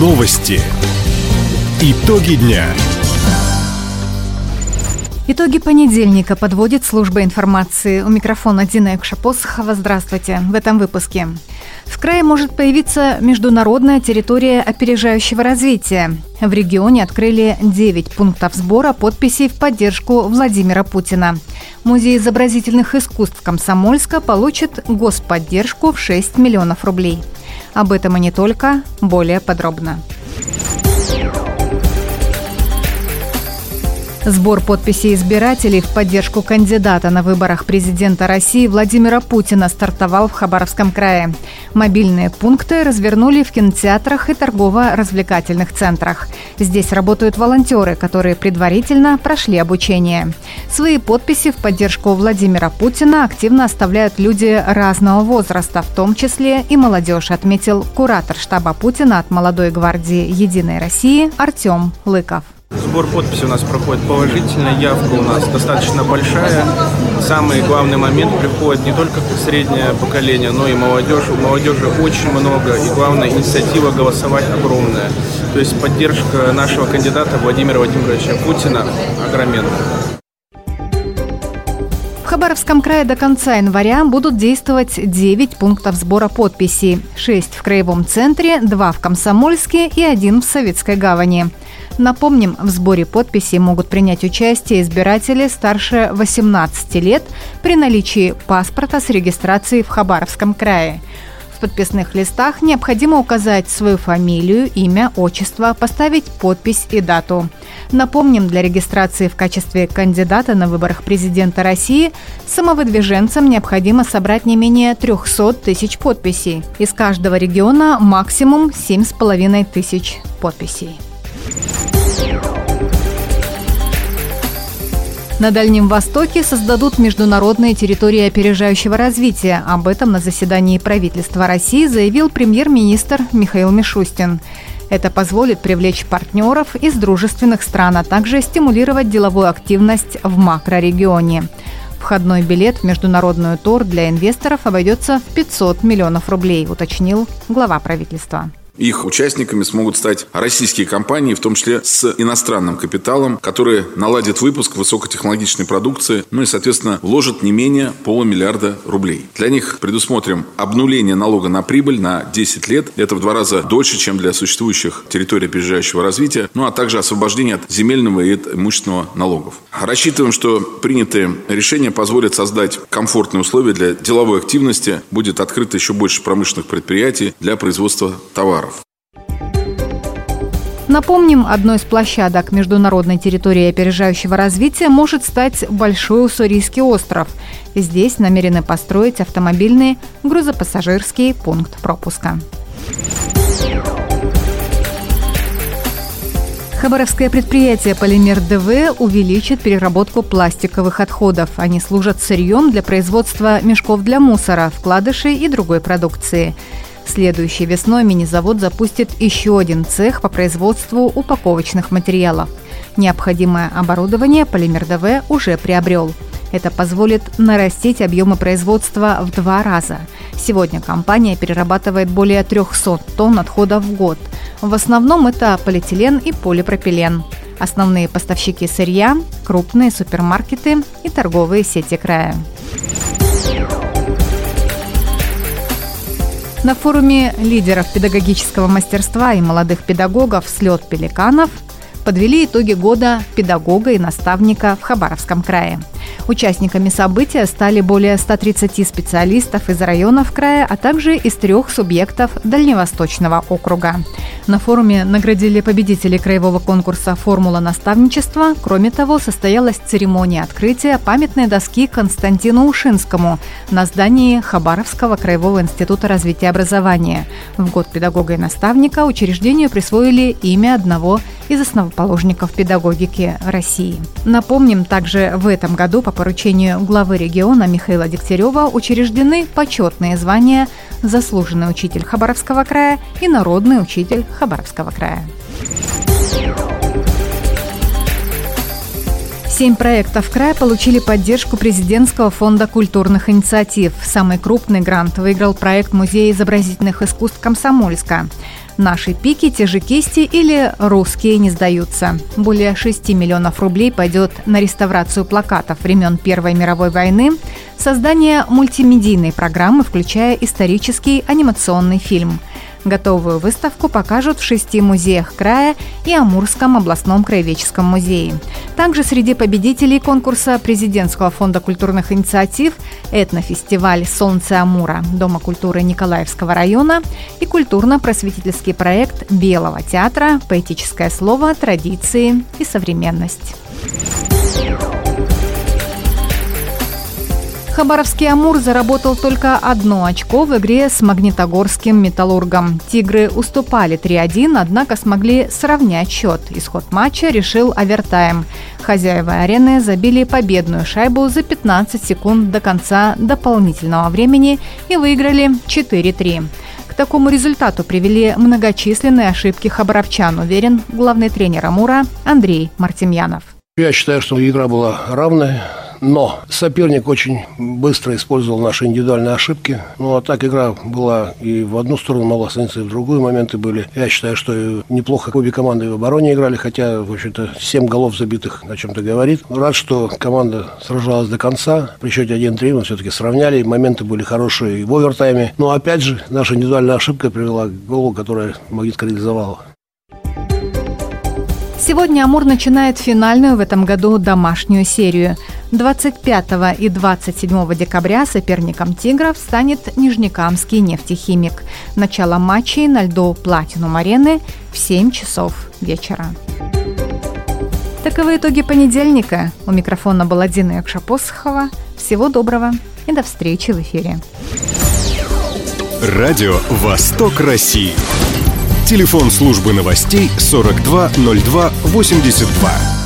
Новости. Итоги дня. Итоги понедельника подводит служба информации. У микрофона Дина Экшапосхова. Здравствуйте. В этом выпуске. В крае может появиться международная территория опережающего развития. В регионе открыли 9 пунктов сбора подписей в поддержку Владимира Путина. Музей изобразительных искусств Комсомольска получит господдержку в 6 миллионов рублей. Об этом и не только, более подробно. Сбор подписей избирателей в поддержку кандидата на выборах президента России Владимира Путина стартовал в Хабаровском крае. Мобильные пункты развернули в кинотеатрах и торгово-развлекательных центрах. Здесь работают волонтеры, которые предварительно прошли обучение. Свои подписи в поддержку Владимира Путина активно оставляют люди разного возраста, в том числе и молодежь, отметил куратор штаба Путина от молодой гвардии «Единой России» Артем Лыков. Сбор подписей у нас проходит положительно, явка у нас достаточно большая. Самый главный момент приходит не только среднее поколение, но и молодежь. У молодежи очень много, и главное, инициатива голосовать огромная. То есть поддержка нашего кандидата Владимира Владимировича Путина огроменная. В Хабаровском крае до конца января будут действовать 9 пунктов сбора подписей. 6 в Краевом центре, 2 в Комсомольске и 1 в Советской гавани. Напомним, в сборе подписей могут принять участие избиратели старше 18 лет при наличии паспорта с регистрацией в Хабаровском крае. В подписных листах необходимо указать свою фамилию, имя, отчество, поставить подпись и дату. Напомним, для регистрации в качестве кандидата на выборах президента России самовыдвиженцам необходимо собрать не менее 300 тысяч подписей. Из каждого региона максимум 7,5 тысяч подписей. На Дальнем Востоке создадут международные территории опережающего развития. Об этом на заседании правительства России заявил премьер-министр Михаил Мишустин. Это позволит привлечь партнеров из дружественных стран, а также стимулировать деловую активность в макрорегионе. Входной билет в международную тур для инвесторов обойдется в 500 миллионов рублей, уточнил глава правительства. Их участниками смогут стать российские компании, в том числе с иностранным капиталом, которые наладят выпуск высокотехнологичной продукции, ну и, соответственно, вложат не менее полумиллиарда рублей. Для них предусмотрим обнуление налога на прибыль на 10 лет. Это в два раза дольше, чем для существующих территорий опережающего развития, ну а также освобождение от земельного и имущественного налогов. Рассчитываем, что принятые решения позволят создать комфортные условия для деловой активности, будет открыто еще больше промышленных предприятий для производства товаров. Напомним, одной из площадок международной территории опережающего развития может стать Большой Уссурийский остров. Здесь намерены построить автомобильный грузопассажирский пункт пропуска. Хабаровское предприятие «Полимер ДВ» увеличит переработку пластиковых отходов. Они служат сырьем для производства мешков для мусора, вкладышей и другой продукции. Следующей весной мини-завод запустит еще один цех по производству упаковочных материалов. Необходимое оборудование Полимер ДВ уже приобрел. Это позволит нарастить объемы производства в два раза. Сегодня компания перерабатывает более 300 тонн отходов в год. В основном это полиэтилен и полипропилен. Основные поставщики сырья – крупные супермаркеты и торговые сети края. На форуме лидеров педагогического мастерства и молодых педагогов «Слет пеликанов» подвели итоги года педагога и наставника в Хабаровском крае. Участниками события стали более 130 специалистов из районов края, а также из трех субъектов Дальневосточного округа. На форуме наградили победителей краевого конкурса «Формула наставничества». Кроме того, состоялась церемония открытия памятной доски Константину Ушинскому на здании Хабаровского краевого института развития образования. В год педагога и наставника учреждению присвоили имя одного из основоположников педагогики России. Напомним, также в этом году по поручению главы региона Михаила Дегтярева учреждены почетные звания «Заслуженный учитель Хабаровского края» и «Народный учитель Хабаровского края». Семь проектов края получили поддержку президентского фонда культурных инициатив. Самый крупный грант выиграл проект Музея изобразительных искусств Комсомольска. Наши пики, те же кисти или русские не сдаются. Более 6 миллионов рублей пойдет на реставрацию плакатов времен Первой мировой войны, создание мультимедийной программы, включая исторический анимационный фильм – Готовую выставку покажут в шести музеях края и Амурском областном краеведческом музее. Также среди победителей конкурса Президентского фонда культурных инициатив этнофестиваль «Солнце Амура» Дома культуры Николаевского района и культурно-просветительский проект Белого театра «Поэтическое слово, традиции и современность». Хабаровский «Амур» заработал только одно очко в игре с магнитогорским «Металлургом». «Тигры» уступали 3-1, однако смогли сравнять счет. Исход матча решил овертайм. Хозяева арены забили победную шайбу за 15 секунд до конца дополнительного времени и выиграли 4-3. К такому результату привели многочисленные ошибки хабаровчан, уверен главный тренер «Амура» Андрей Мартемьянов. Я считаю, что игра была равная. Но соперник очень быстро использовал наши индивидуальные ошибки. Ну, а так игра была и в одну сторону могла становиться, и в другую моменты были. Я считаю, что неплохо обе команды в обороне играли, хотя, в общем-то, 7 голов забитых о чем-то говорит. Рад, что команда сражалась до конца. При счете 1-3 мы все-таки сравняли. Моменты были хорошие и в овертайме. Но, опять же, наша индивидуальная ошибка привела к голу, которая Магнитка реализовала. Сегодня Амур начинает финальную в этом году домашнюю серию. 25 и 27 декабря соперником «Тигров» станет Нижнекамский нефтехимик. Начало матчей на льду «Платинум арены» в 7 часов вечера. Таковы итоги понедельника. У микрофона была Дина Якшапосхова. Всего доброго и до встречи в эфире. Радио «Восток России». Телефон службы новостей 420282.